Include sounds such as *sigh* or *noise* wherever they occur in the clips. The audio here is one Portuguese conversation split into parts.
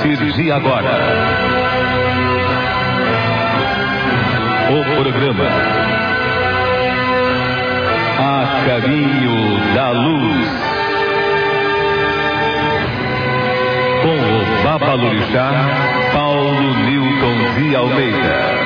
partir de agora. O programa A Caminho da Luz. Com o Babalorixá Paulo Newton de Almeida.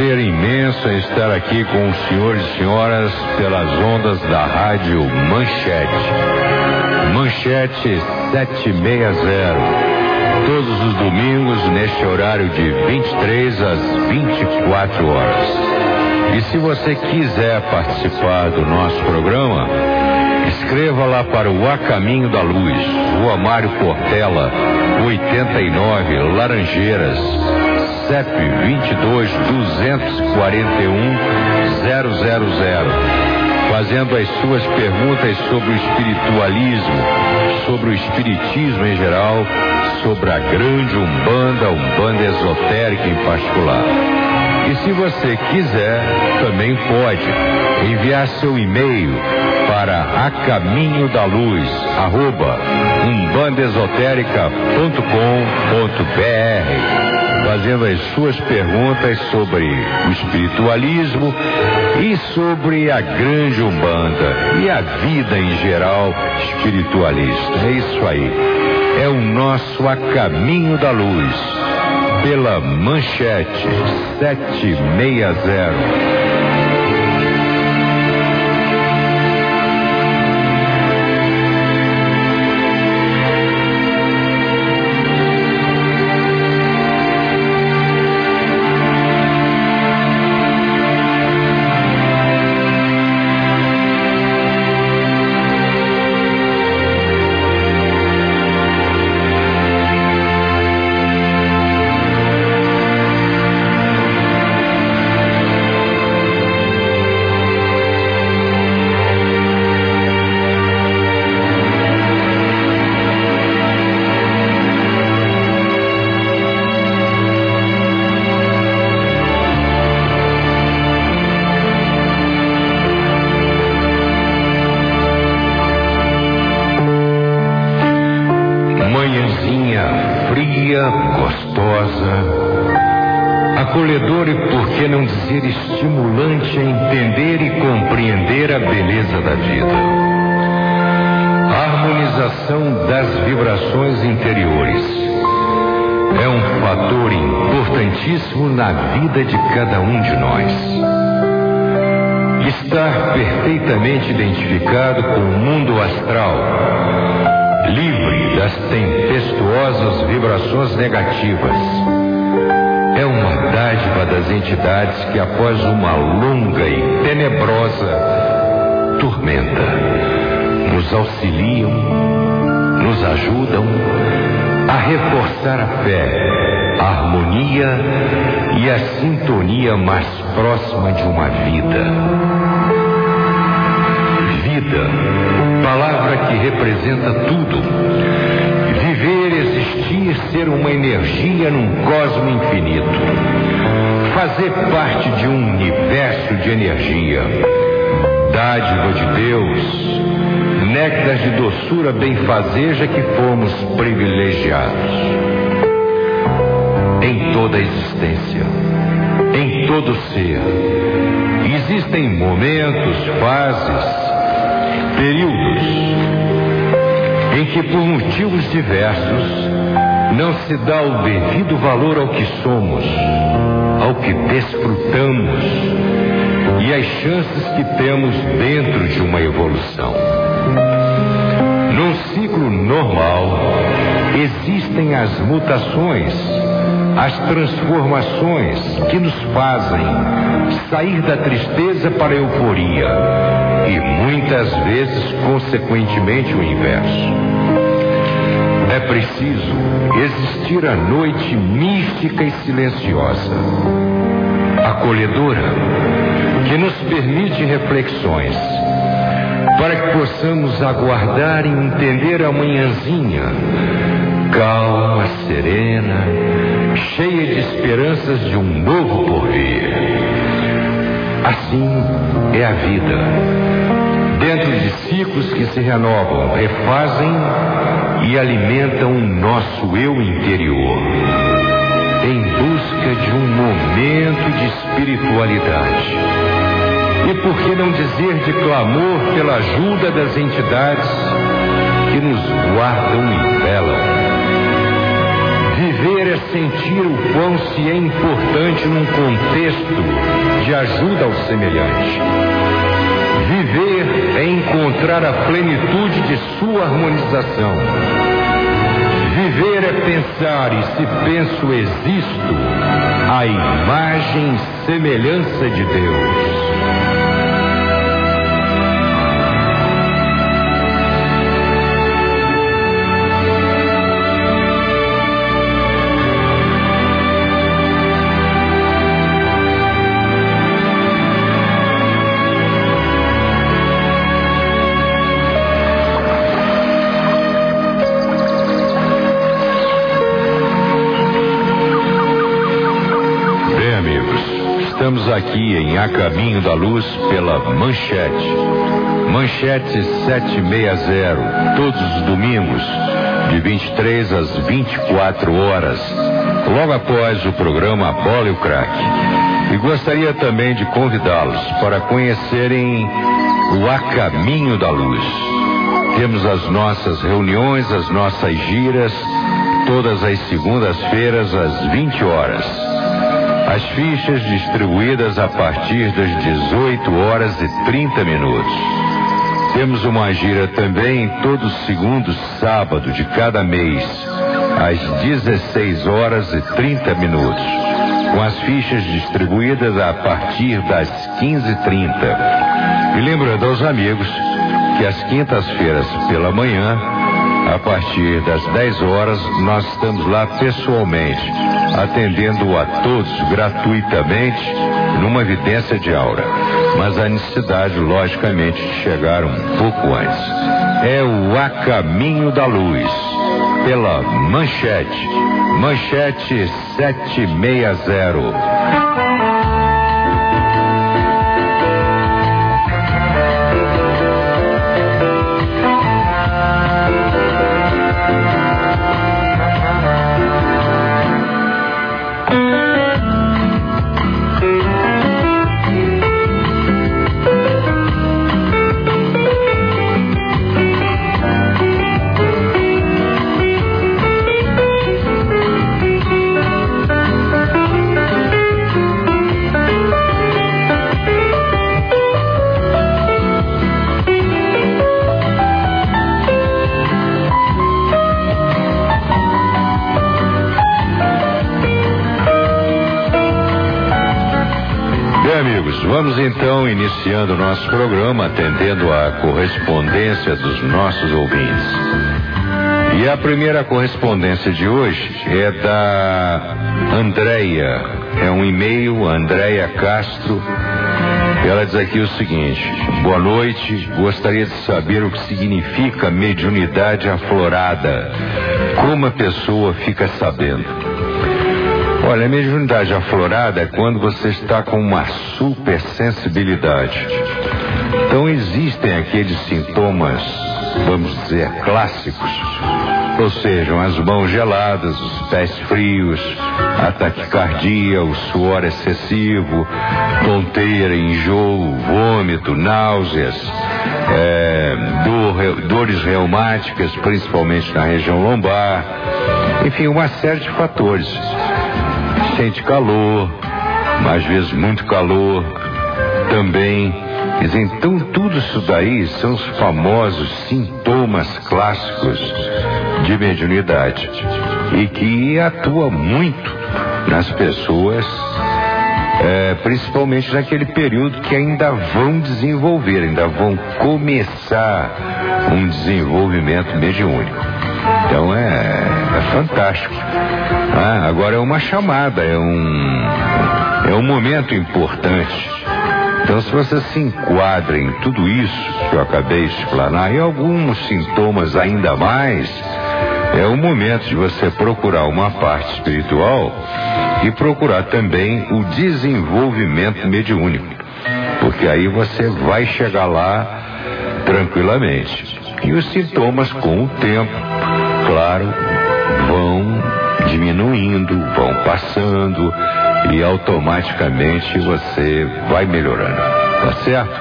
Prazer imenso em estar aqui com os senhores e senhoras pelas ondas da Rádio Manchete. Manchete 760. Todos os domingos, neste horário de 23 às 24 horas. E se você quiser participar do nosso programa, escreva lá para o A Caminho da Luz, Rua Mário Portela, 89, Laranjeiras, CEP 22 241 000, fazendo as suas perguntas sobre o espiritualismo, sobre o espiritismo em geral, sobre a grande Umbanda, Umbanda esotérica em particular. E se você quiser, também pode enviar seu e-mail para a caminho da luz, arroba umbandesotérica.com.br fazendo as suas perguntas sobre o espiritualismo e sobre a grande Umbanda e a vida em geral espiritualista. É isso aí. É o nosso A Caminho da Luz, pela manchete 760. Cada um de nós. Estar perfeitamente identificado com o mundo astral, livre das tempestuosas vibrações negativas, é uma dádiva das entidades que, após uma longa e tenebrosa tormenta, nos auxiliam, nos ajudam a reforçar a fé a harmonia e a sintonia mais próxima de uma vida. Vida, palavra que representa tudo. Viver, existir, ser uma energia num cosmo infinito. Fazer parte de um universo de energia. Dádiva de Deus, néctar de doçura benfazeja que fomos privilegiados em toda a existência, em todo ser. Existem momentos, fases, períodos em que, por motivos diversos, não se dá o devido valor ao que somos, ao que desfrutamos e às chances que temos dentro de uma evolução. Num ciclo normal, existe existem as mutações, as transformações que nos fazem sair da tristeza para a euforia e muitas vezes, consequentemente, o inverso. É preciso existir a noite mística e silenciosa, acolhedora, que nos permite reflexões para que possamos aguardar e entender a manhãzinha, calma, serena, cheia de esperanças de um novo porvir. Assim é a vida. Dentro de ciclos que se renovam, refazem e alimentam o nosso eu interior, em busca de um momento de espiritualidade e por que não dizer de clamor pela ajuda das entidades que nos guardam e velam? Viver é sentir o quão se é importante num contexto de ajuda ao semelhante. Viver é encontrar a plenitude de sua harmonização. Viver é pensar e se penso existo, a imagem e semelhança de Deus. Aqui em A Caminho da Luz pela Manchete. Manchete 760, todos os domingos, de 23 às 24 horas, logo após o programa Bola e o Crack. E gostaria também de convidá-los para conhecerem o A Caminho da Luz. Temos as nossas reuniões, as nossas giras, todas as segundas-feiras às 20 horas. As fichas distribuídas a partir das 18 horas e 30 minutos. Temos uma gira também todo segundo sábado de cada mês, às 16 horas e 30 minutos, com as fichas distribuídas a partir das 15h30. E lembrando aos amigos que às quintas-feiras pela manhã, a partir das 10 horas, nós estamos lá pessoalmente atendendo a todos gratuitamente numa evidência de aura. Mas a necessidade, logicamente, de chegar um pouco antes. É o A Caminho da Luz, pela Manchete. Manchete 760. Vamos então iniciando o nosso programa, atendendo a correspondência dos nossos ouvintes. E a primeira correspondência de hoje é da Andréia. É um e-mail, Andréia Castro. Ela diz aqui o seguinte: Boa noite, gostaria de saber o que significa mediunidade aflorada. Como a pessoa fica sabendo? Olha, a mediunidade aflorada é quando você está com uma super sensibilidade. Então existem aqueles sintomas, vamos dizer, clássicos, ou seja, as mãos geladas, os pés frios, a taquicardia, o suor excessivo, tonteira, enjoo, vômito, náuseas, é, dor, dores reumáticas, principalmente na região lombar, enfim, uma série de fatores sente calor, às vezes muito calor, também Então, tudo isso daí são os famosos sintomas clássicos de mediunidade e que atua muito nas pessoas, é, principalmente naquele período que ainda vão desenvolver, ainda vão começar um desenvolvimento mediúnico. Então é, é fantástico. Ah, agora é uma chamada, é um, é um momento importante. Então, se você se enquadra em tudo isso que eu acabei de explanar e alguns sintomas ainda mais, é o momento de você procurar uma parte espiritual e procurar também o desenvolvimento mediúnico. Porque aí você vai chegar lá tranquilamente. E os sintomas, com o tempo, claro, vão diminuindo, vão passando e automaticamente você vai melhorando. Tá certo?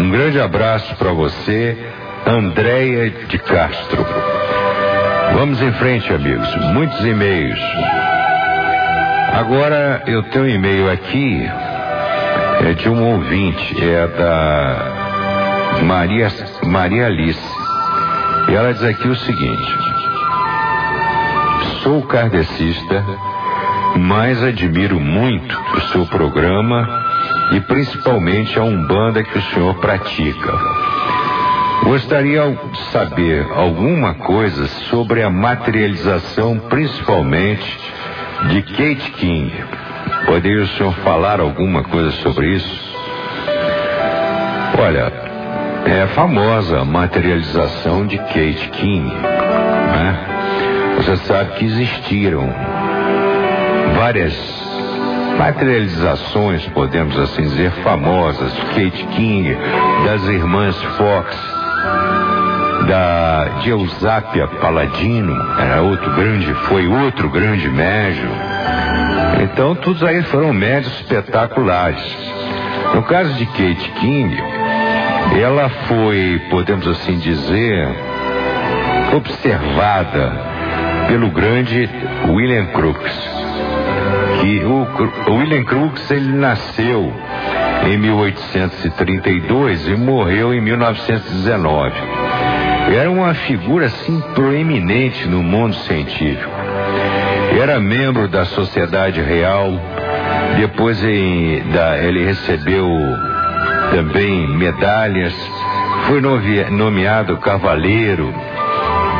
Um grande abraço para você, Andréia de Castro. Vamos em frente, amigos. Muitos e-mails. Agora eu tenho um e-mail aqui, é de um ouvinte, é da Maria, Maria Alice. E ela diz aqui o seguinte: Sou kardecista, mas admiro muito o seu programa e principalmente a Umbanda que o senhor pratica. Gostaria de saber alguma coisa sobre a materialização, principalmente de Kate King. Poderia o senhor falar alguma coisa sobre isso? Olha, é a famosa materialização de Kate King. Né? Você sabe que existiram várias materializações, podemos assim dizer, famosas de Kate King, das irmãs Fox, da de Eusápia Paladino, era outro grande, foi outro grande médium. Então, todos aí foram médios espetaculares. No caso de Kate King, ela foi, podemos assim dizer, observada pelo grande William Crookes. Que o, o William Crookes ele nasceu em 1832 e morreu em 1919. Era uma figura assim proeminente no mundo científico. Era membro da Sociedade Real, depois em, da, ele recebeu também medalhas, foi nomeado cavaleiro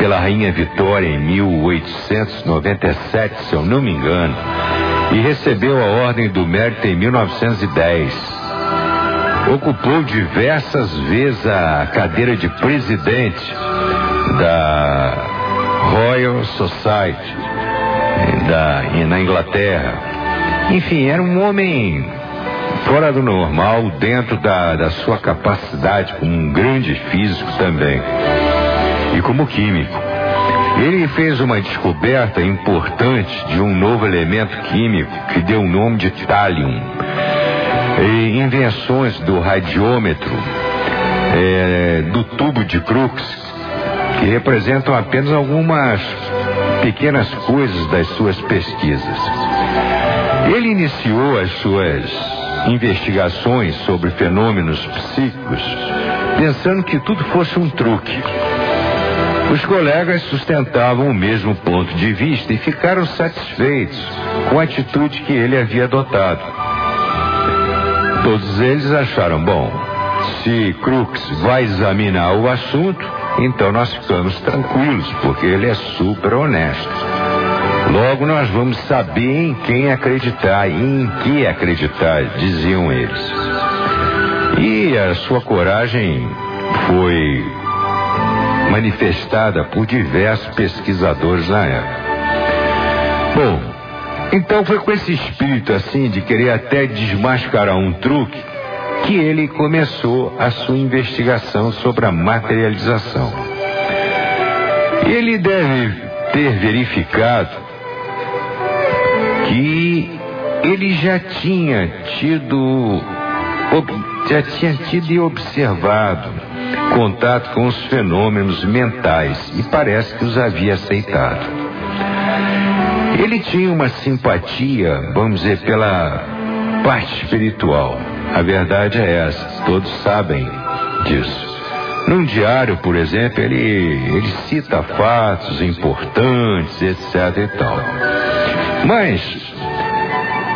pela Rainha Vitória em 1897, se eu não me engano, e recebeu a Ordem do Mérito em 1910 ocupou diversas vezes a cadeira de presidente da Royal Society da, na Inglaterra. Enfim, era um homem fora do normal, dentro da, da sua capacidade, como um grande físico também, e como químico. Ele fez uma descoberta importante de um novo elemento químico que deu o nome de thallium e invenções do radiômetro, é, do tubo de Crookes, que representam apenas algumas pequenas coisas das suas pesquisas. Ele iniciou as suas investigações sobre fenômenos psíquicos pensando que tudo fosse um truque. Os colegas sustentavam o mesmo ponto de vista e ficaram satisfeitos com a atitude que ele havia adotado. Todos eles acharam bom. Se Crux vai examinar o assunto, então nós ficamos tranquilos, porque ele é super honesto. Logo nós vamos saber em quem acreditar e em que acreditar, diziam eles. E a sua coragem foi manifestada por diversos pesquisadores na época. Bom, então foi com esse espírito assim de querer até desmascarar um truque que ele começou a sua investigação sobre a materialização. Ele deve ter verificado que ele já tinha tido já tinha tido e observado contato com os fenômenos mentais e parece que os havia aceitado. Ele tinha uma simpatia, vamos dizer, pela parte espiritual. A verdade é essa, todos sabem disso. Num diário, por exemplo, ele, ele cita fatos importantes, etc e tal. Mas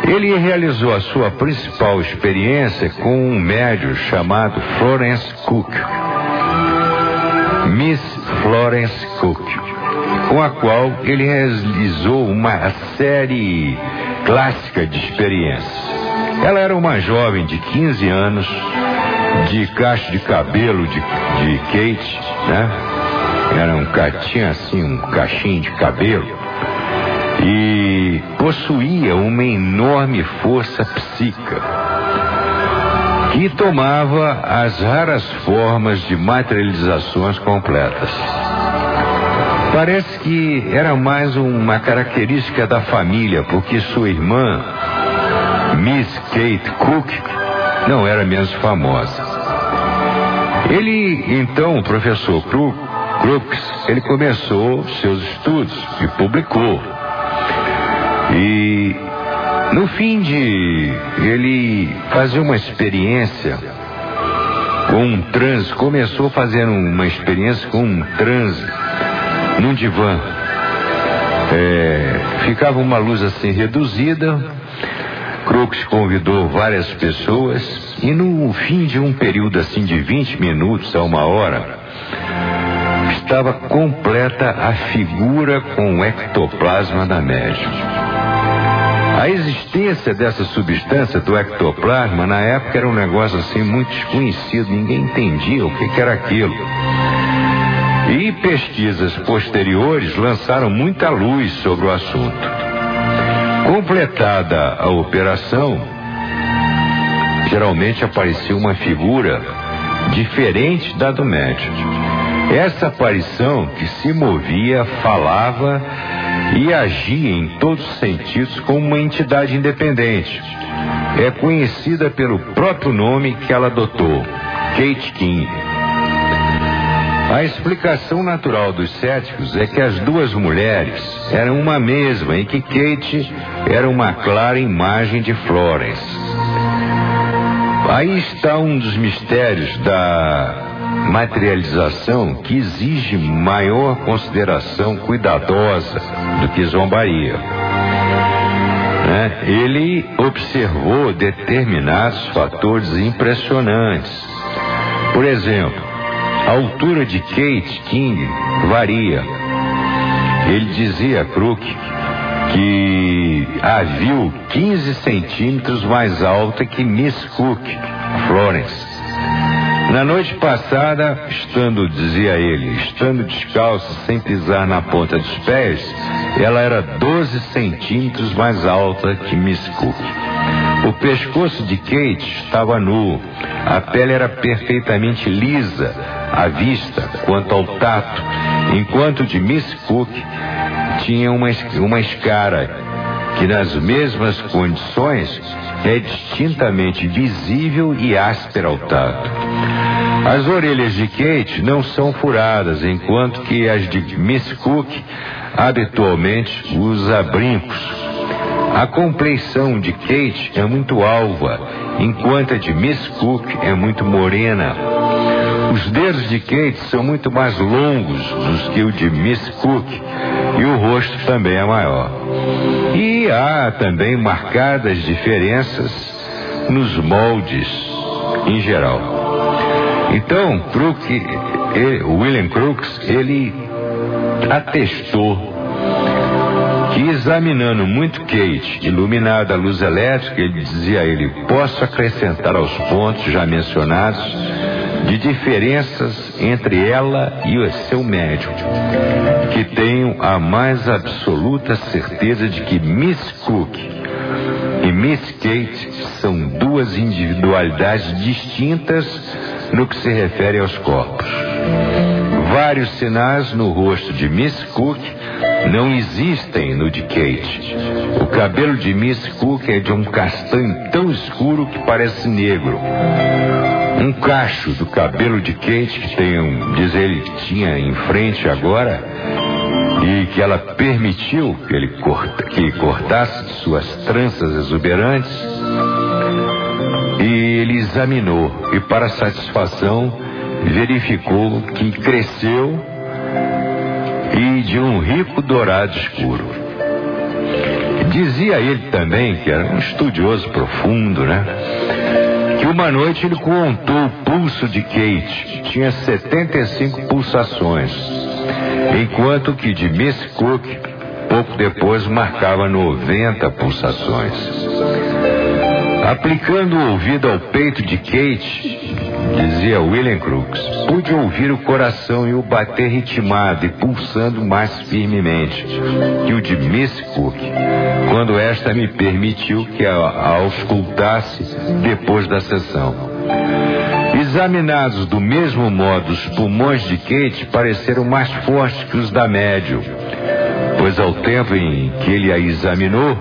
ele realizou a sua principal experiência com um médium chamado Florence Cook. Miss Florence Cook, com a qual ele realizou uma série clássica de experiências. Ela era uma jovem de 15 anos, de cacho de cabelo de, de Kate, né? Era um, tinha assim um cachinho de cabelo e possuía uma enorme força psíquica que tomava as raras formas de materializações completas. Parece que era mais uma característica da família, porque sua irmã, Miss Kate Cook, não era menos famosa. Ele, então, o professor Crooks, ele começou seus estudos e publicou. E no fim de ele fazer uma experiência com um transe, começou fazendo uma experiência com um transe num divã. É, ficava uma luz assim reduzida. Crooks convidou várias pessoas e no fim de um período assim de 20 minutos a uma hora, estava completa a figura com o ectoplasma da médium. A existência dessa substância do ectoplasma na época era um negócio assim muito desconhecido, ninguém entendia o que, era aquilo. E pesquisas posteriores lançaram muita luz sobre o assunto. Completada a operação, geralmente aparecia uma figura diferente da do médico. Essa aparição que se movia, falava e agia em todos os sentidos como uma entidade independente. É conhecida pelo próprio nome que ela adotou, Kate King. A explicação natural dos céticos é que as duas mulheres eram uma mesma e que Kate era uma clara imagem de Florence. Aí está um dos mistérios da materialização que exige maior consideração cuidadosa do que zombaria. Né? Ele observou determinados fatores impressionantes. Por exemplo, a altura de Kate King varia. Ele dizia a Crook que a viu 15 centímetros mais alta que Miss Cook, Florence. Na noite passada, estando, dizia ele, estando descalça, sem pisar na ponta dos pés, ela era 12 centímetros mais alta que Miss Cook. O pescoço de Kate estava nu, a pele era perfeitamente lisa, à vista, quanto ao tato, enquanto de Miss Cook tinha uma, uma escara que, nas mesmas condições, é distintamente visível e áspera ao tato. As orelhas de Kate não são furadas, enquanto que as de Miss Cook habitualmente usa brincos. A compleição de Kate é muito alva, enquanto a de Miss Cook é muito morena. Os dedos de Kate são muito mais longos do que o de Miss Cook e o rosto também é maior. E há também marcadas diferenças nos moldes em geral. Então, Crook, ele, William Crooks, ele atestou que examinando muito Kate, iluminada a luz elétrica, ele dizia a ele, posso acrescentar aos pontos já mencionados de diferenças entre ela e o seu médico, que tenho a mais absoluta certeza de que Miss Cook e Miss Kate são duas individualidades distintas no que se refere aos corpos. Vários sinais no rosto de Miss Cook não existem no de Kate. O cabelo de Miss Cook é de um castanho tão escuro que parece negro um cacho do cabelo de Kate que tem um, diz ele, tinha em frente agora, e que ela permitiu que ele corta, que cortasse suas tranças exuberantes. e ele examinou e, para satisfação, verificou que cresceu e de um rico dourado escuro. Dizia ele também, que era um estudioso profundo, né? Que uma noite ele contou o pulso de Kate, tinha 75 pulsações, enquanto que de Miss Cook, pouco depois, marcava 90 pulsações. Aplicando o ouvido ao peito de Kate, dizia William Crooks, pude ouvir o coração e o bater ritmado e pulsando mais firmemente que o de Miss Cook, quando esta me permitiu que a, a auscultasse depois da sessão. Examinados do mesmo modo, os pulmões de Kate pareceram mais fortes que os da médio, pois ao tempo em que ele a examinou,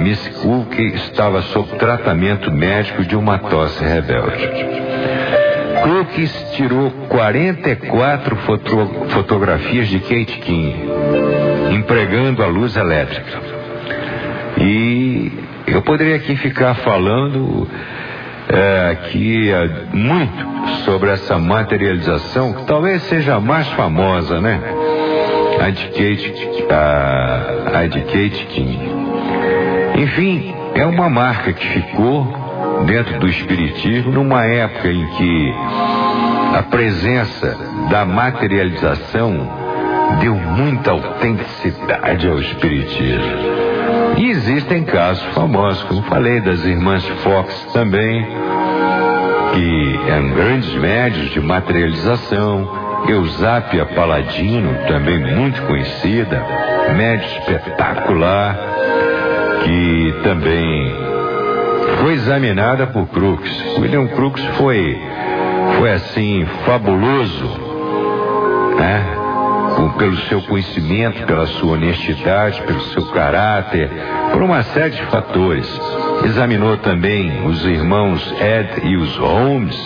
Miss Cook estava sob tratamento médico de uma tosse rebelde. Cook tirou 44 foto fotografias de Kate King, empregando a luz elétrica. E eu poderia aqui ficar falando é, aqui é, muito sobre essa materialização, que talvez seja a mais famosa, né? A de Kate, a, a de Kate King. Enfim, é uma marca que ficou dentro do Espiritismo numa época em que a presença da materialização deu muita autenticidade ao Espiritismo. E existem casos famosos, como falei, das irmãs Fox também, que eram grandes médios de materialização. Eusápia Paladino, também muito conhecida, médio espetacular que também foi examinada por Crookes. William Crookes foi, foi assim, fabuloso, né? pelo seu conhecimento, pela sua honestidade, pelo seu caráter, por uma série de fatores. Examinou também os irmãos Ed e os Holmes.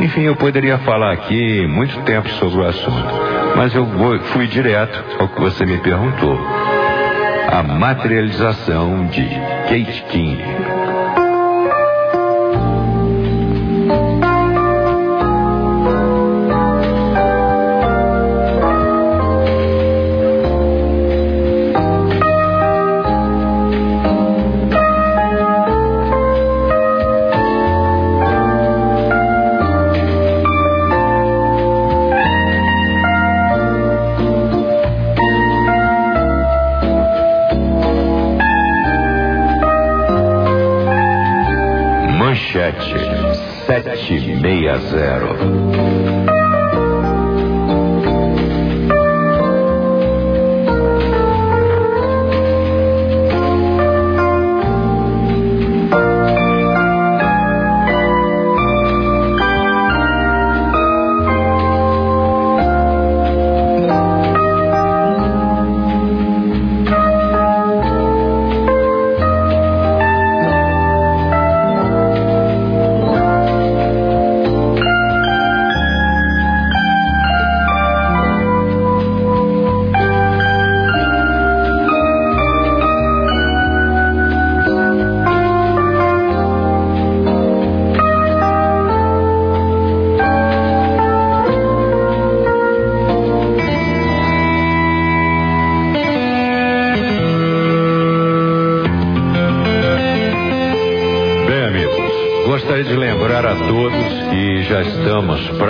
Enfim, eu poderia falar aqui muito tempo sobre o assunto, mas eu fui direto ao que você me perguntou a materialização de Kate King. sete meia zero.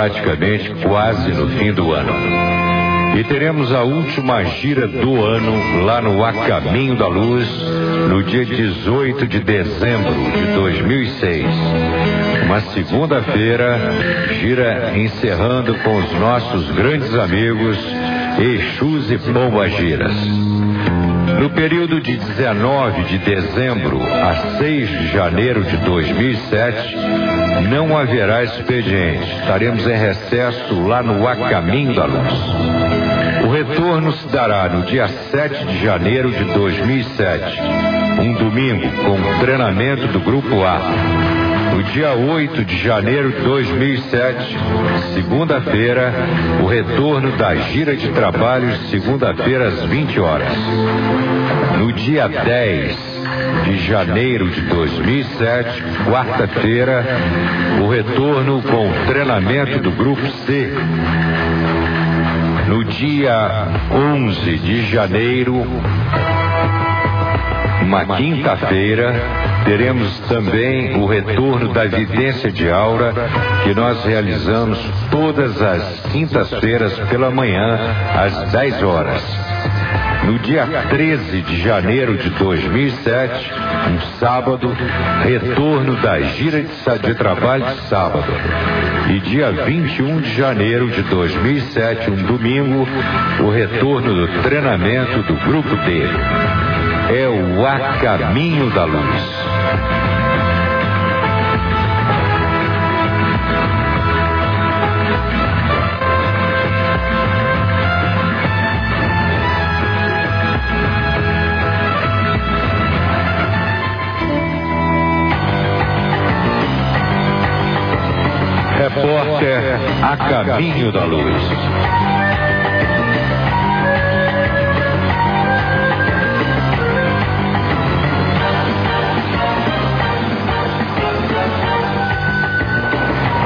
Praticamente quase no fim do ano. E teremos a última gira do ano lá no A Caminho da Luz, no dia 18 de dezembro de 2006. Uma segunda-feira, gira encerrando com os nossos grandes amigos Exus e Pombagiras. No período de 19 de dezembro a 6 de janeiro de 2007, não haverá expediente. Estaremos em recesso lá no A Caminho da Luz. O retorno se dará no dia 7 de janeiro de 2007, um domingo, com treinamento do Grupo A. No dia 8 de janeiro de 2007, segunda-feira, o retorno da gira de trabalhos, segunda-feira às 20 horas. No dia 10 de janeiro de 2007, quarta-feira, o retorno com o treinamento do Grupo C. No dia 11 de janeiro, uma quinta-feira, teremos também o retorno da evidência de aura que nós realizamos todas as quintas-feiras pela manhã, às 10 horas. No dia 13 de janeiro de 2007, um sábado, retorno da gira de, trabalho de sábado. E dia 21 de janeiro de 2007, um domingo, o retorno do treinamento do grupo dele é o A Caminho da Luz. Repórter A Caminho da Luz.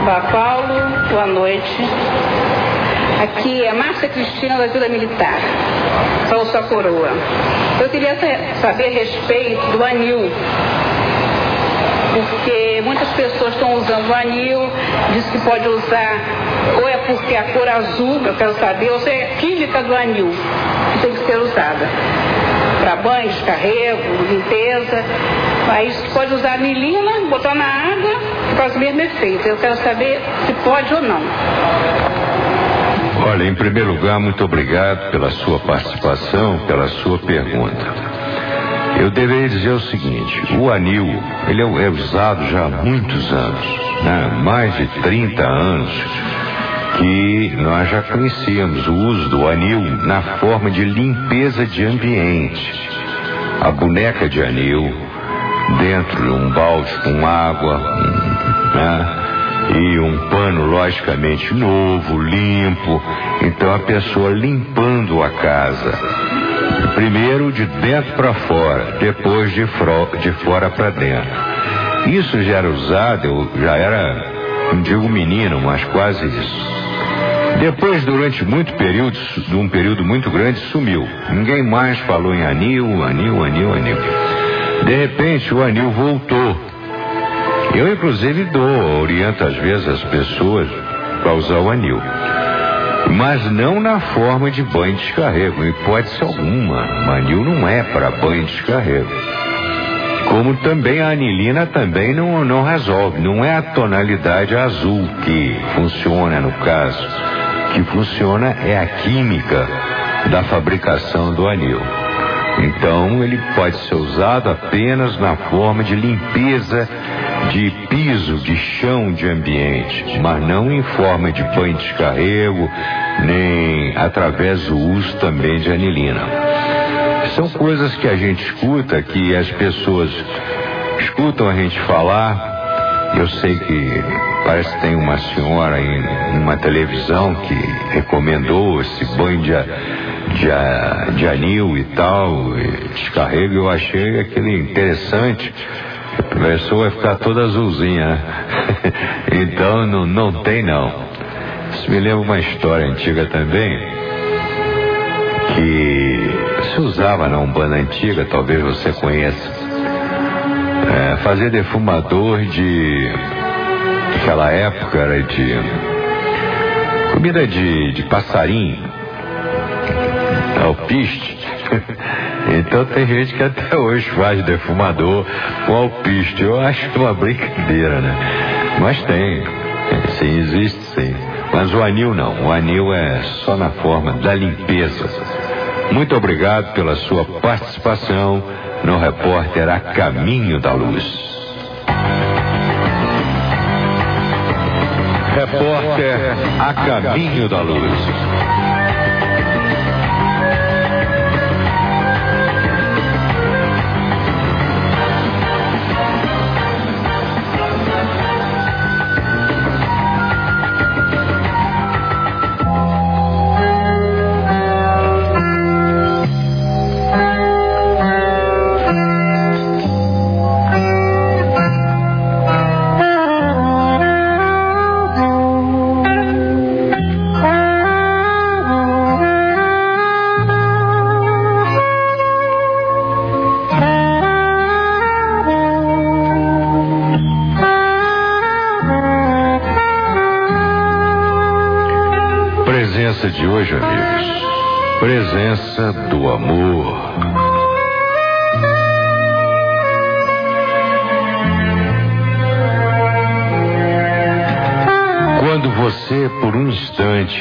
Olá, Paulo. Boa noite. Aqui é Márcia Cristina da Vila Militar. Sou sua coroa. Eu queria saber a respeito do anil. Porque muitas pessoas estão usando o anil, diz que pode usar, ou é porque a cor azul, eu quero saber, ou se é a química do anil que tem que ser usada. Para banho, descarrego, limpeza. Mas pode usar anilina, botar na água faz o mesmo efeito. Eu quero saber se pode ou não. Olha, em primeiro lugar, muito obrigado pela sua participação, pela sua pergunta. Eu deveria dizer o seguinte: o anil, ele é, é usado já há muitos anos, né? mais de 30 anos, que nós já conhecíamos o uso do anil na forma de limpeza de ambiente. A boneca de anil, dentro de um balde com água, né? E um pano logicamente novo, limpo. Então a pessoa limpando a casa. Primeiro de dentro para fora, depois de, de fora para dentro. Isso já era usado, eu já era, não digo menino, mas quase isso. Depois, durante muito período, de um período muito grande, sumiu. Ninguém mais falou em anil, anil, anil, anil. De repente, o anil voltou. Eu, inclusive, dou, oriento às vezes as pessoas para usar o anil. Mas não na forma de banho de descarrego, em hipótese alguma. O anil não é para banho de descarrego. Como também a anilina também não, não resolve. Não é a tonalidade azul que funciona no caso. O que funciona é a química da fabricação do anil. Então, ele pode ser usado apenas na forma de limpeza de piso, de chão de ambiente, mas não em forma de banho de descarrego, nem através do uso também de anilina. São coisas que a gente escuta, que as pessoas escutam a gente falar. Eu sei que parece que tem uma senhora em uma televisão que recomendou esse banho de de, de anil e tal, e descarrego, eu achei aquilo interessante. A pessoa vai ficar toda azulzinha, né? *laughs* então não, não tem não. Isso me lembra uma história antiga também, que se usava na Umbanda antiga, talvez você conheça. É, fazer defumador de. Naquela época era de. Comida de, de passarinho alpiste. *laughs* então tem gente que até hoje faz defumador com alpiste. Eu acho uma brincadeira, né? Mas tem. Sim, existe sim. Mas o anil não. O anil é só na forma da limpeza. Muito obrigado pela sua participação no repórter A Caminho da Luz. Repórter A Caminho da Luz.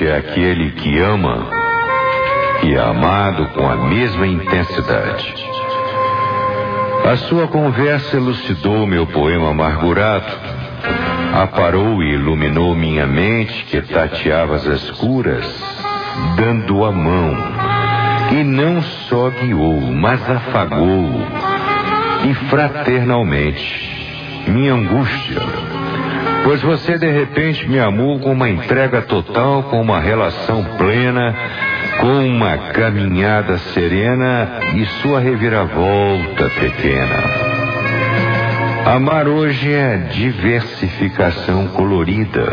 É aquele que ama e é amado com a mesma intensidade. A sua conversa elucidou meu poema amargurado, aparou e iluminou minha mente que tateava as escuras, dando a mão, e não só guiou, mas afagou, e fraternalmente, minha angústia Pois você de repente me amou com uma entrega total, com uma relação plena, com uma caminhada serena e sua reviravolta pequena. Amar hoje é diversificação colorida,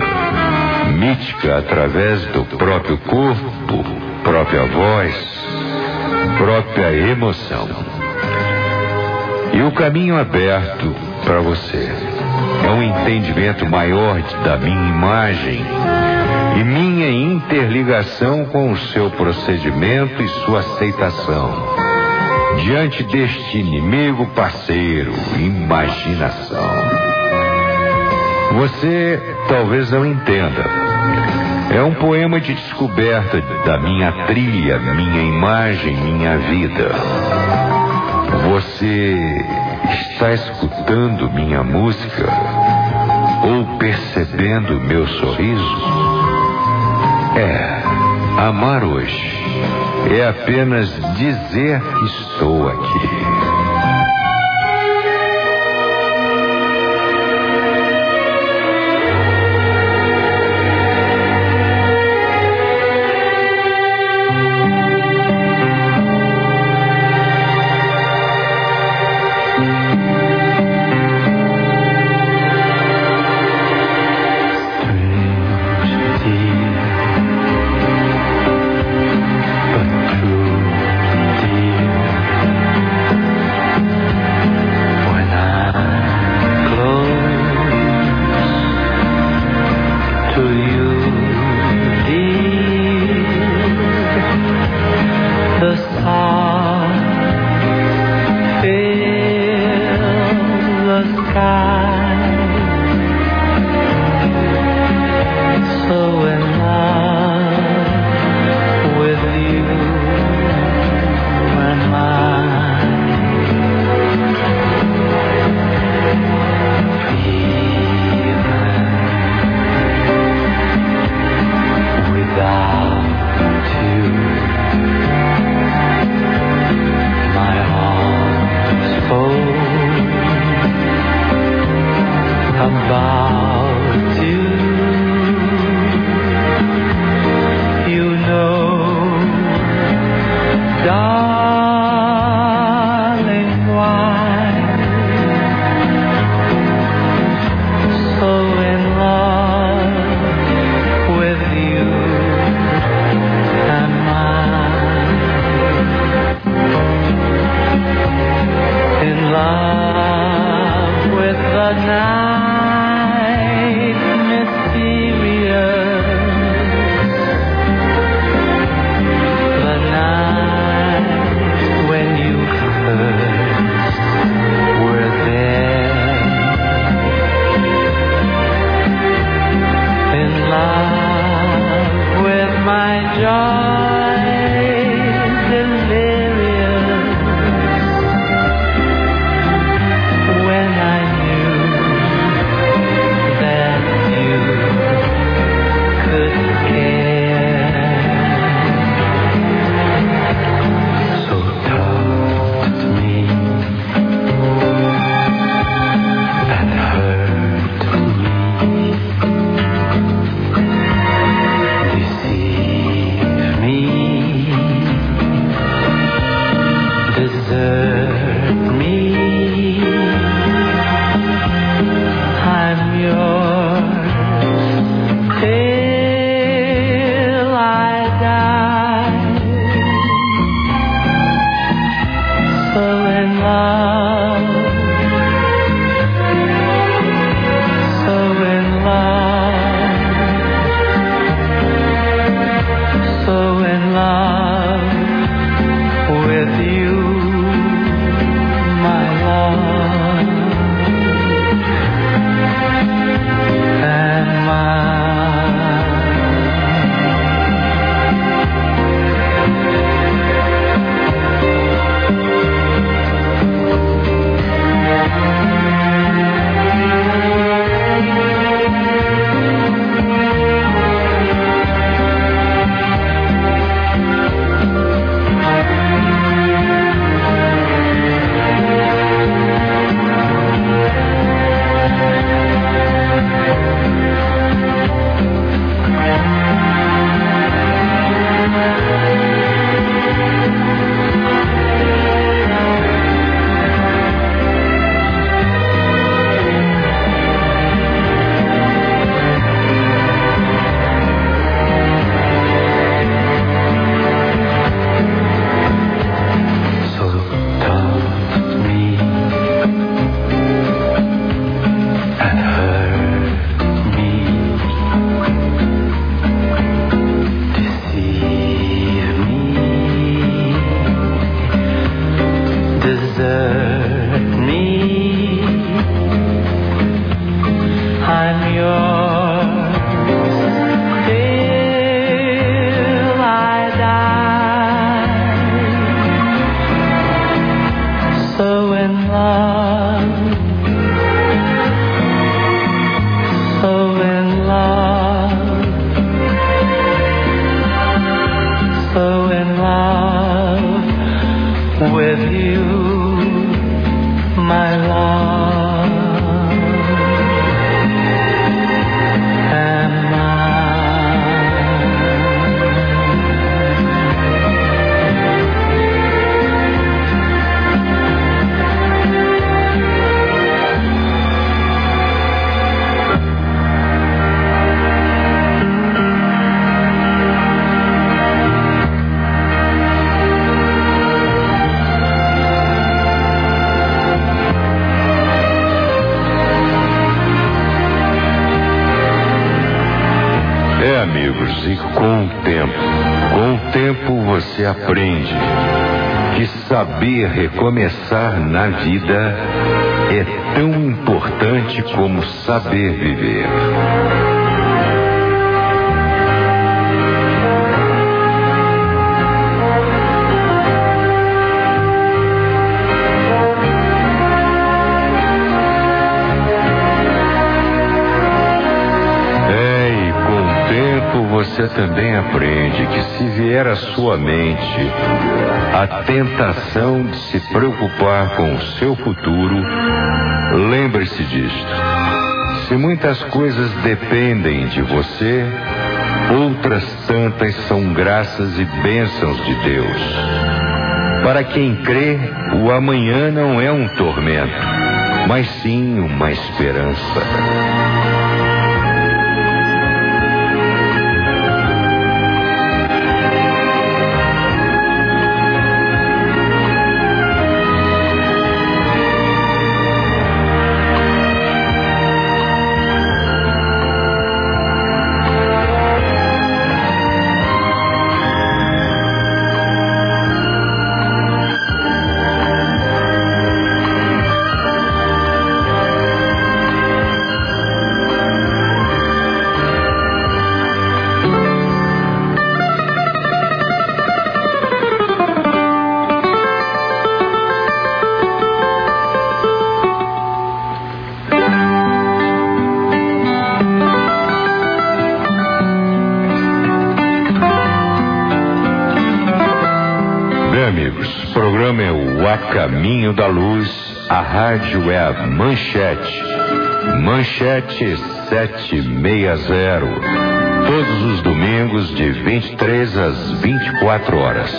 mítica através do próprio corpo, própria voz, própria emoção. E o caminho aberto para você é um entendimento maior da minha imagem e minha interligação com o seu procedimento e sua aceitação. Diante deste inimigo parceiro, imaginação. Você talvez não entenda. É um poema de descoberta da minha trilha, minha imagem, minha vida. Você está escutando minha música ou percebendo meu sorriso? É, amar hoje é apenas dizer que estou aqui. With you, my love. Você aprende que saber recomeçar na vida é tão importante como saber viver. Você também aprende que se vier à sua mente a tentação de se preocupar com o seu futuro, lembre-se disto. Se muitas coisas dependem de você, outras tantas são graças e bênçãos de Deus. Para quem crê, o amanhã não é um tormento, mas sim uma esperança. Caminho da Luz, a rádio é a Manchete. Manchete 760. Todos os domingos, de 23 às 24 horas.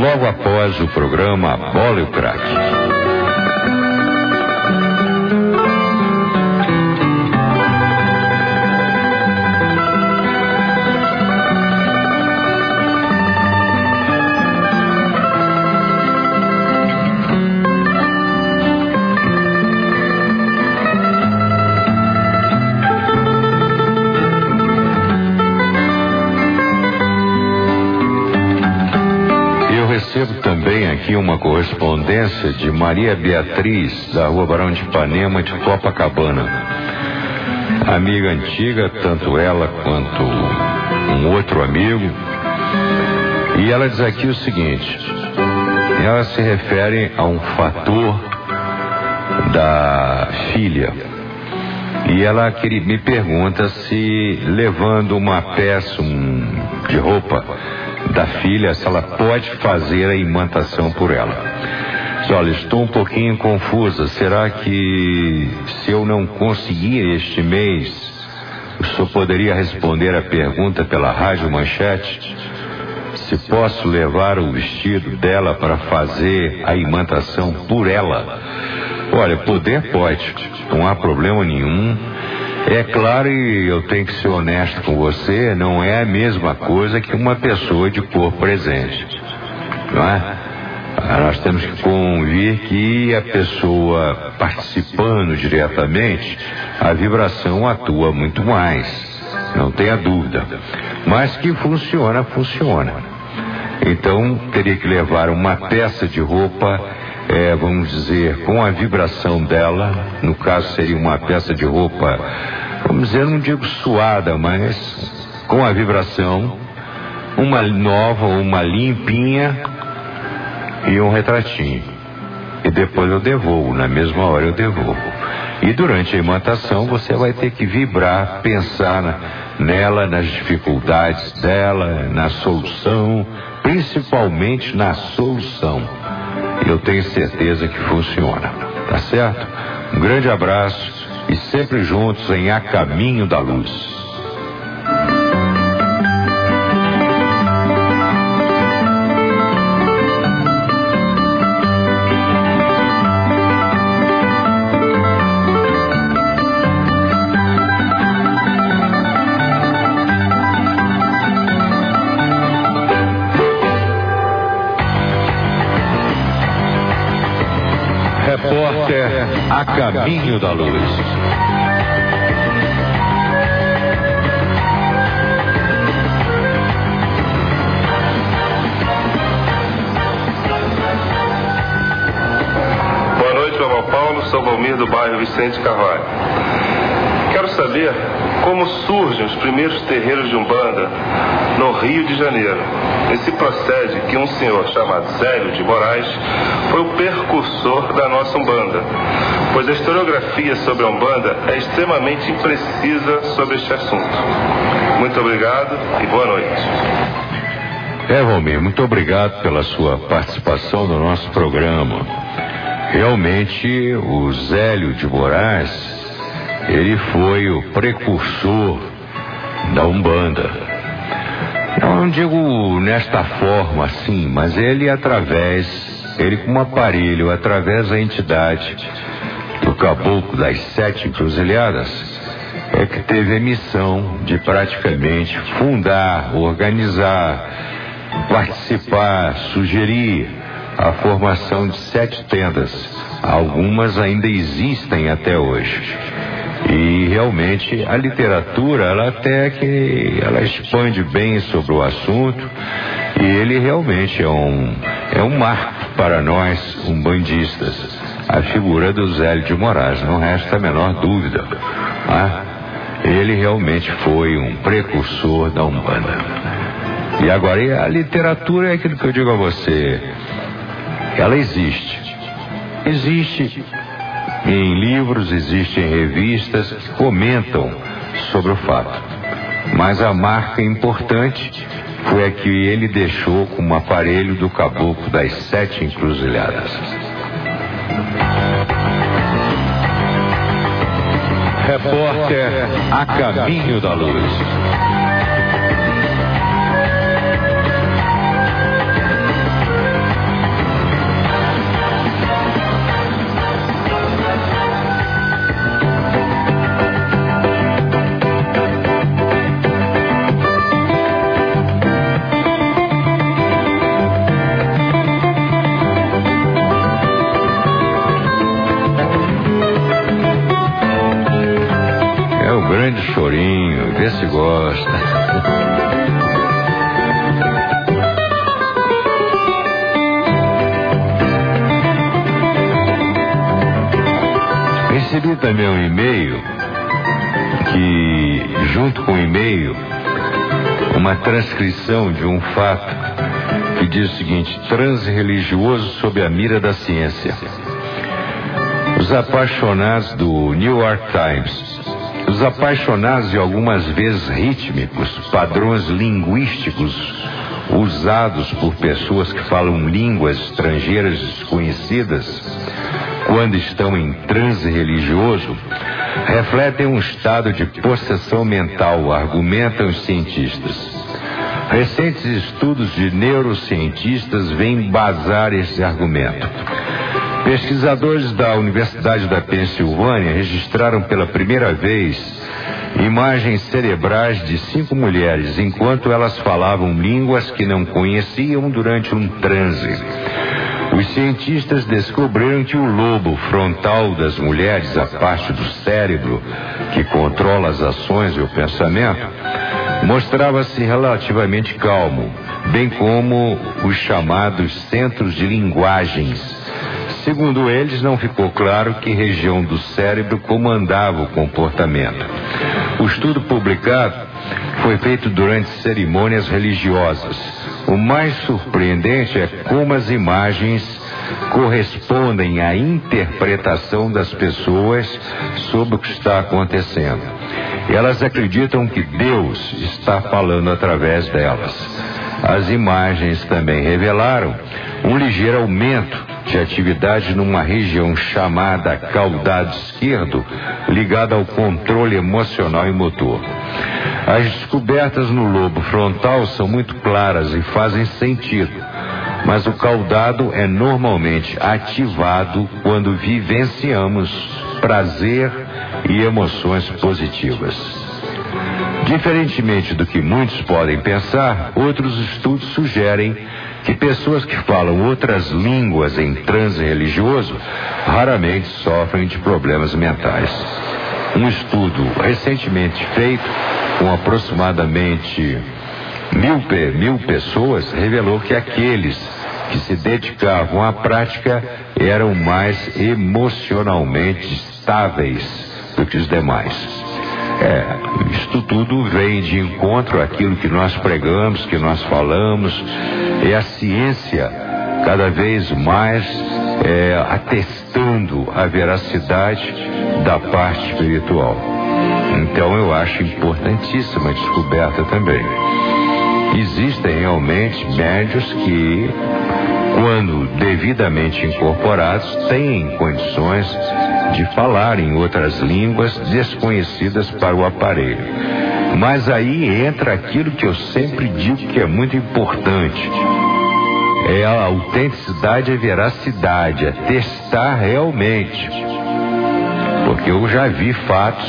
Logo após o programa Bola e o Crack. Aqui uma correspondência de Maria Beatriz, da Rua Barão de Ipanema, de Copacabana. Amiga antiga, tanto ela quanto um outro amigo. E ela diz aqui o seguinte: ela se refere a um fator da filha. E ela me pergunta se levando uma peça de roupa da filha, se ela pode fazer a imantação por ela. Olha, estou um pouquinho confusa. Será que se eu não conseguir este mês, o senhor poderia responder a pergunta pela rádio manchete? Se posso levar o vestido dela para fazer a imantação por ela? Olha, poder pode, não há problema nenhum. É claro, e eu tenho que ser honesto com você, não é a mesma coisa que uma pessoa de cor presente. Não é? Ah, Nós temos que convir que a pessoa participando diretamente, a vibração atua muito mais. Não tenha dúvida. Mas que funciona, funciona. Então teria que levar uma peça de roupa, é, vamos dizer, com a vibração dela, no caso seria uma peça de roupa, vamos dizer, não digo suada, mas com a vibração, uma nova, uma limpinha e um retratinho. E depois eu devolvo, na mesma hora eu devolvo. E durante a imantação você vai ter que vibrar, pensar na, nela, nas dificuldades dela, na solução, principalmente na solução. Eu tenho certeza que funciona. Tá certo? Um grande abraço e sempre juntos em A Caminho da Luz. A Caminho da Luz. Boa noite, Dom Paulo, sou Valmir do bairro Vicente Carvalho. Saber como surgem os primeiros terreiros de Umbanda no Rio de Janeiro. E se procede que um senhor chamado Zélio de Moraes foi o percursor da nossa Umbanda, pois a historiografia sobre a Umbanda é extremamente imprecisa sobre este assunto. Muito obrigado e boa noite. É, Valmir, muito obrigado pela sua participação no nosso programa. Realmente, o Zélio de Moraes ele foi o precursor da Umbanda. Não digo nesta forma assim, mas ele através, ele com um aparelho, através da entidade do caboclo das sete encruzilhadas, é que teve a missão de praticamente fundar, organizar, participar, sugerir a formação de sete tendas. Algumas ainda existem até hoje. E realmente a literatura, ela até que ela expande bem sobre o assunto e ele realmente é um, é um marco para nós, umbandistas. A figura do Zélio de Moraes, não resta a menor dúvida. Ah, ele realmente foi um precursor da Umbanda. E agora, a literatura é aquilo que eu digo a você. Ela existe. Existe em livros, existem revistas que comentam sobre o fato. Mas a marca importante foi a que ele deixou como aparelho do caboclo das sete encruzilhadas. Repórter A Caminho da Luz. Se gosta. Recebi também um e-mail que, junto com o e-mail, uma transcrição de um fato que diz o seguinte: transe religioso sob a mira da ciência. Os apaixonados do New York Times os apaixonados e algumas vezes rítmicos, padrões linguísticos usados por pessoas que falam línguas estrangeiras desconhecidas, quando estão em transe religioso, refletem um estado de possessão mental, argumentam os cientistas. Recentes estudos de neurocientistas vêm basar esse argumento. Pesquisadores da Universidade da Pensilvânia registraram pela primeira vez imagens cerebrais de cinco mulheres enquanto elas falavam línguas que não conheciam durante um transe. Os cientistas descobriram que o lobo frontal das mulheres, a parte do cérebro que controla as ações e o pensamento, mostrava-se relativamente calmo, bem como os chamados centros de linguagens Segundo eles, não ficou claro que região do cérebro comandava o comportamento. O estudo publicado foi feito durante cerimônias religiosas. O mais surpreendente é como as imagens correspondem à interpretação das pessoas sobre o que está acontecendo. Elas acreditam que Deus está falando através delas. As imagens também revelaram um ligeiro aumento de atividade numa região chamada caudado esquerdo, ligada ao controle emocional e motor. As descobertas no lobo frontal são muito claras e fazem sentido, mas o caudado é normalmente ativado quando vivenciamos prazer e emoções positivas. Diferentemente do que muitos podem pensar, outros estudos sugerem que pessoas que falam outras línguas em transe religioso raramente sofrem de problemas mentais. Um estudo recentemente feito com aproximadamente mil, mil pessoas revelou que aqueles que se dedicavam à prática eram mais emocionalmente estáveis do que os demais. É, isto tudo vem de encontro àquilo que nós pregamos, que nós falamos, é a ciência cada vez mais é, atestando a veracidade da parte espiritual. Então eu acho importantíssima a descoberta também. Existem realmente médios que, quando devidamente incorporados, têm condições de falar em outras línguas desconhecidas para o aparelho. Mas aí entra aquilo que eu sempre digo que é muito importante. É a autenticidade e a veracidade, é testar realmente. Porque eu já vi fatos,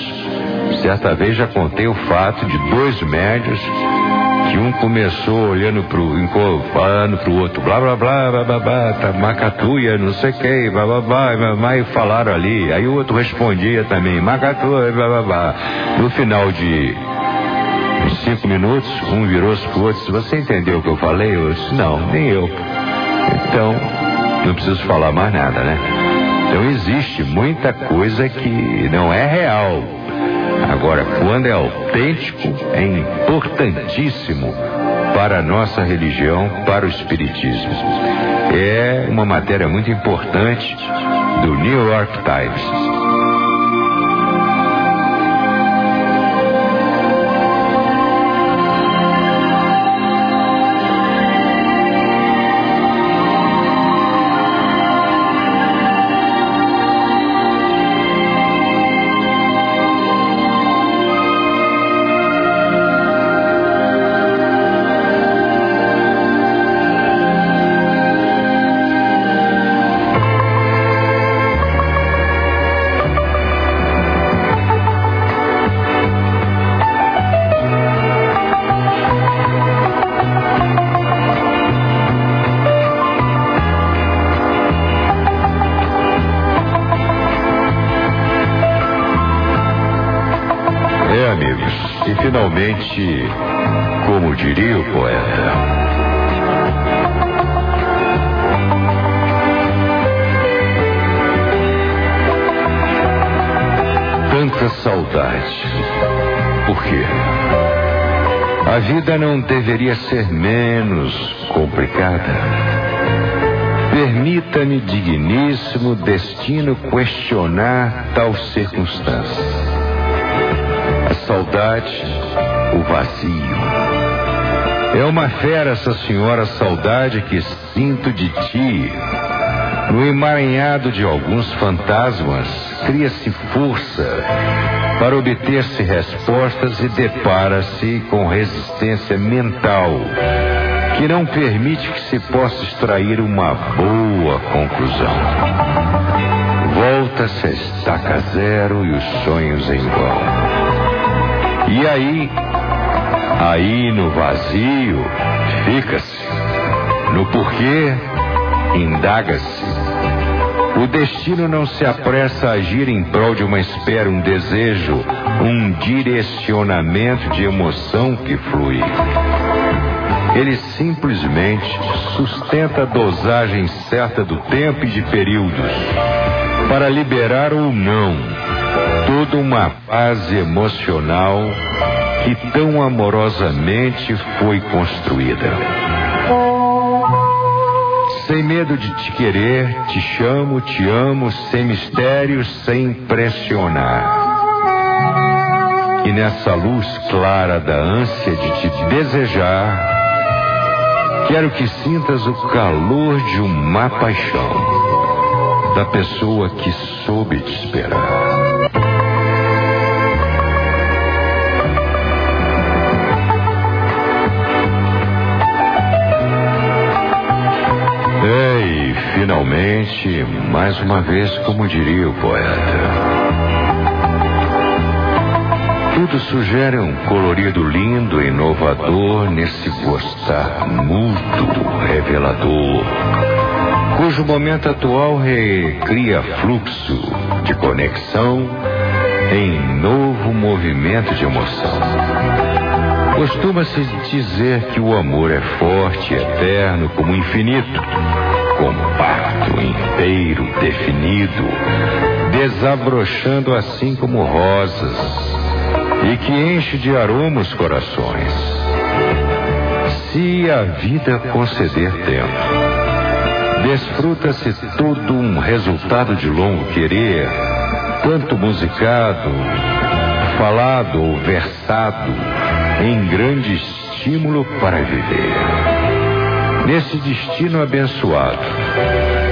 certa vez já contei o fato de dois médios que um começou olhando pro, falando pro outro, blá blá blá, blá blá blá, tá, macatuia, não sei o que, blá blá blá, blá, blá, e falaram ali. Aí o outro respondia também, macatuia, blá blá blá. No final de cinco minutos, um virou-se pro outro, se você entendeu o que eu falei? Eu disse, não, nem eu. Então, não preciso falar mais nada, né? Então existe muita coisa que não é real Agora, quando é autêntico, é importantíssimo para a nossa religião, para o Espiritismo. É uma matéria muito importante do New York Times. Finalmente, como diria o poeta, tanta saudade. Por quê? A vida não deveria ser menos complicada. Permita-me, digníssimo destino, questionar tal circunstância saudade, o vazio. É uma fera essa senhora saudade que sinto de ti. No emaranhado de alguns fantasmas, cria-se força para obter-se respostas e depara-se com resistência mental que não permite que se possa extrair uma boa conclusão. Volta-se a estaca zero e os sonhos em vão. E aí, aí no vazio, fica-se. No porquê, indaga-se. O destino não se apressa a agir em prol de uma espera, um desejo, um direcionamento de emoção que flui. Ele simplesmente sustenta a dosagem certa do tempo e de períodos para liberar ou não toda uma paz emocional que tão amorosamente foi construída. Sem medo de te querer, te chamo, te amo, sem mistérios, sem pressionar. E nessa luz clara da ânsia de te desejar, quero que sintas o calor de uma paixão da pessoa que soube te esperar. Finalmente, mais uma vez, como diria o poeta. Tudo sugere um colorido lindo, inovador nesse gostar mudo, revelador cujo momento atual recria fluxo de conexão em novo movimento de emoção. Costuma-se dizer que o amor é forte, eterno, como infinito, compacto, inteiro, definido, desabrochando assim como rosas, e que enche de aroma os corações. Se a vida conceder tempo, desfruta-se todo um resultado de longo querer, tanto musicado, falado ou versado, em grande estímulo para viver. Nesse destino abençoado,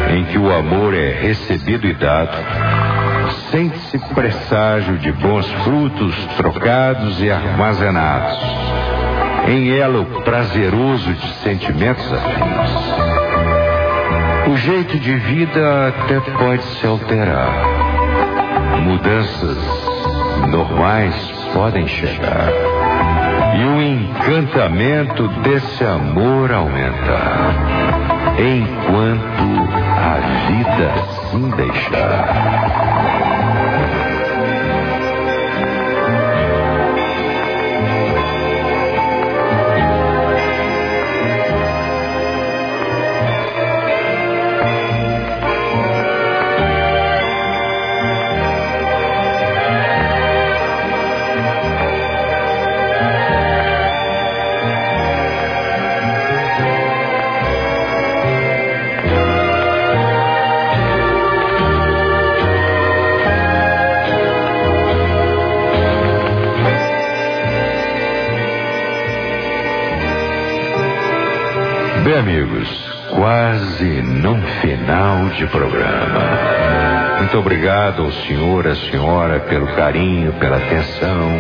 em que o amor é recebido e dado, sente-se presságio de bons frutos trocados e armazenados, em ela o prazeroso de sentimentos afins. O jeito de vida até pode se alterar. Mudanças normais podem chegar. E o encantamento desse amor aumentar. Enquanto a vida assim deixar. Quase num final de programa. Muito obrigado ao senhor, à senhora, pelo carinho, pela atenção,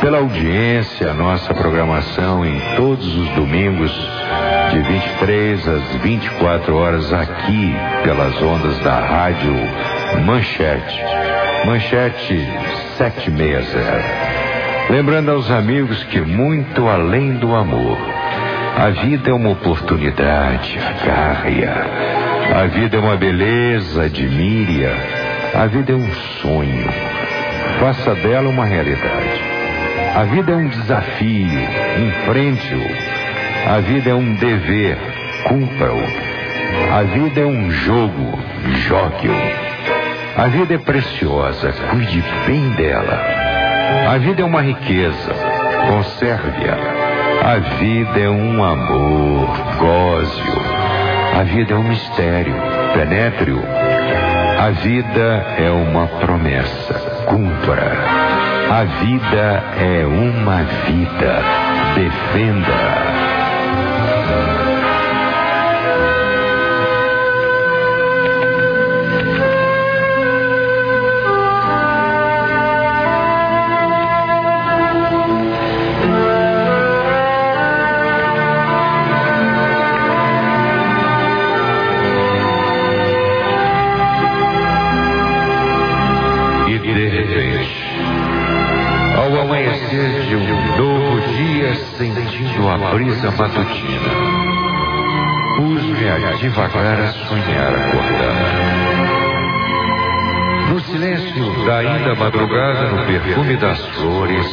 pela audiência, a nossa programação em todos os domingos, de 23 às 24 horas, aqui pelas ondas da Rádio Manchete. Manchete 760. Lembrando aos amigos que muito além do amor, a vida é uma oportunidade, agarre-a. A vida é uma beleza, admire-a. A vida é um sonho. Faça dela uma realidade. A vida é um desafio, enfrente-o. A vida é um dever, cumpra-o. A vida é um jogo, jogue-o. A vida é preciosa, cuide bem dela. A vida é uma riqueza, conserve-a. A vida é um amor, goze-o. A vida é um mistério, penetre-o. A vida é uma promessa, cumpra. A vida é uma vida, defenda. Brisa matutina. Pus-me a devagar a sonhar acordado. No silêncio da ainda madrugada, no perfume das flores,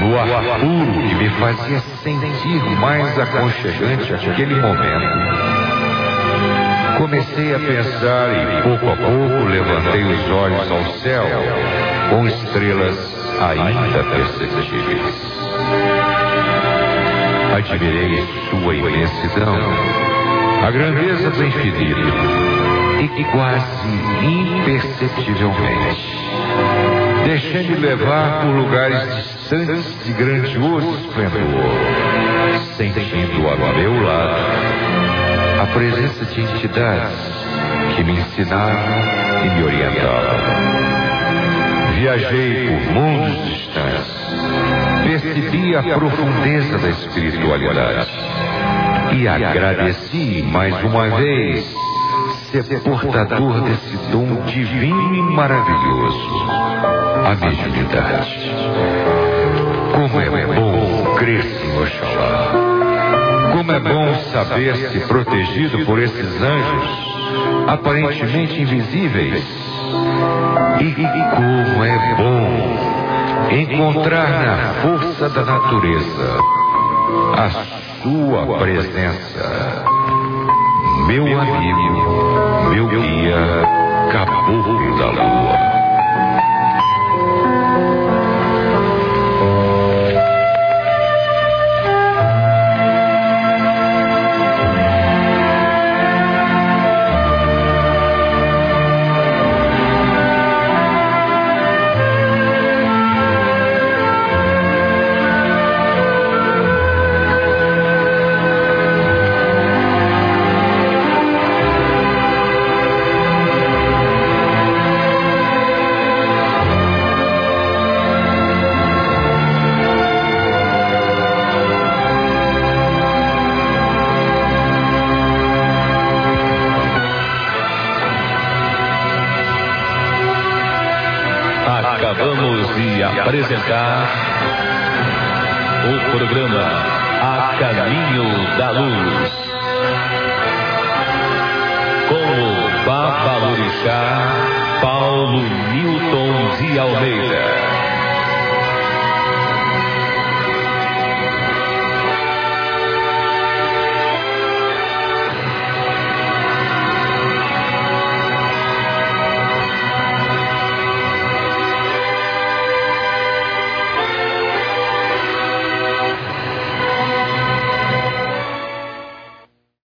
no ar puro que me fazia sentir mais aconchegante aquele momento, comecei a pensar e pouco a pouco levantei os olhos ao céu com estrelas ainda perceptíveis. Admirei sua imensidão a grandeza do infinito e quase imperceptivelmente. Deixei-me levar por lugares distantes de grandioso esplendor, sentindo ao meu lado a presença de entidades que me ensinavam e me orientavam. Viajei por mundos distantes, percebi a profundeza da espiritualidade e agradeci mais uma vez ser portador desse dom divino e maravilhoso, a mediunidade. Como é bom crer-se em Oxalá. Como é bom saber-se protegido por esses anjos aparentemente invisíveis. E como é bom encontrar na força da natureza a sua presença meu amigo, meu guia, caboclo da lua. Apresentar o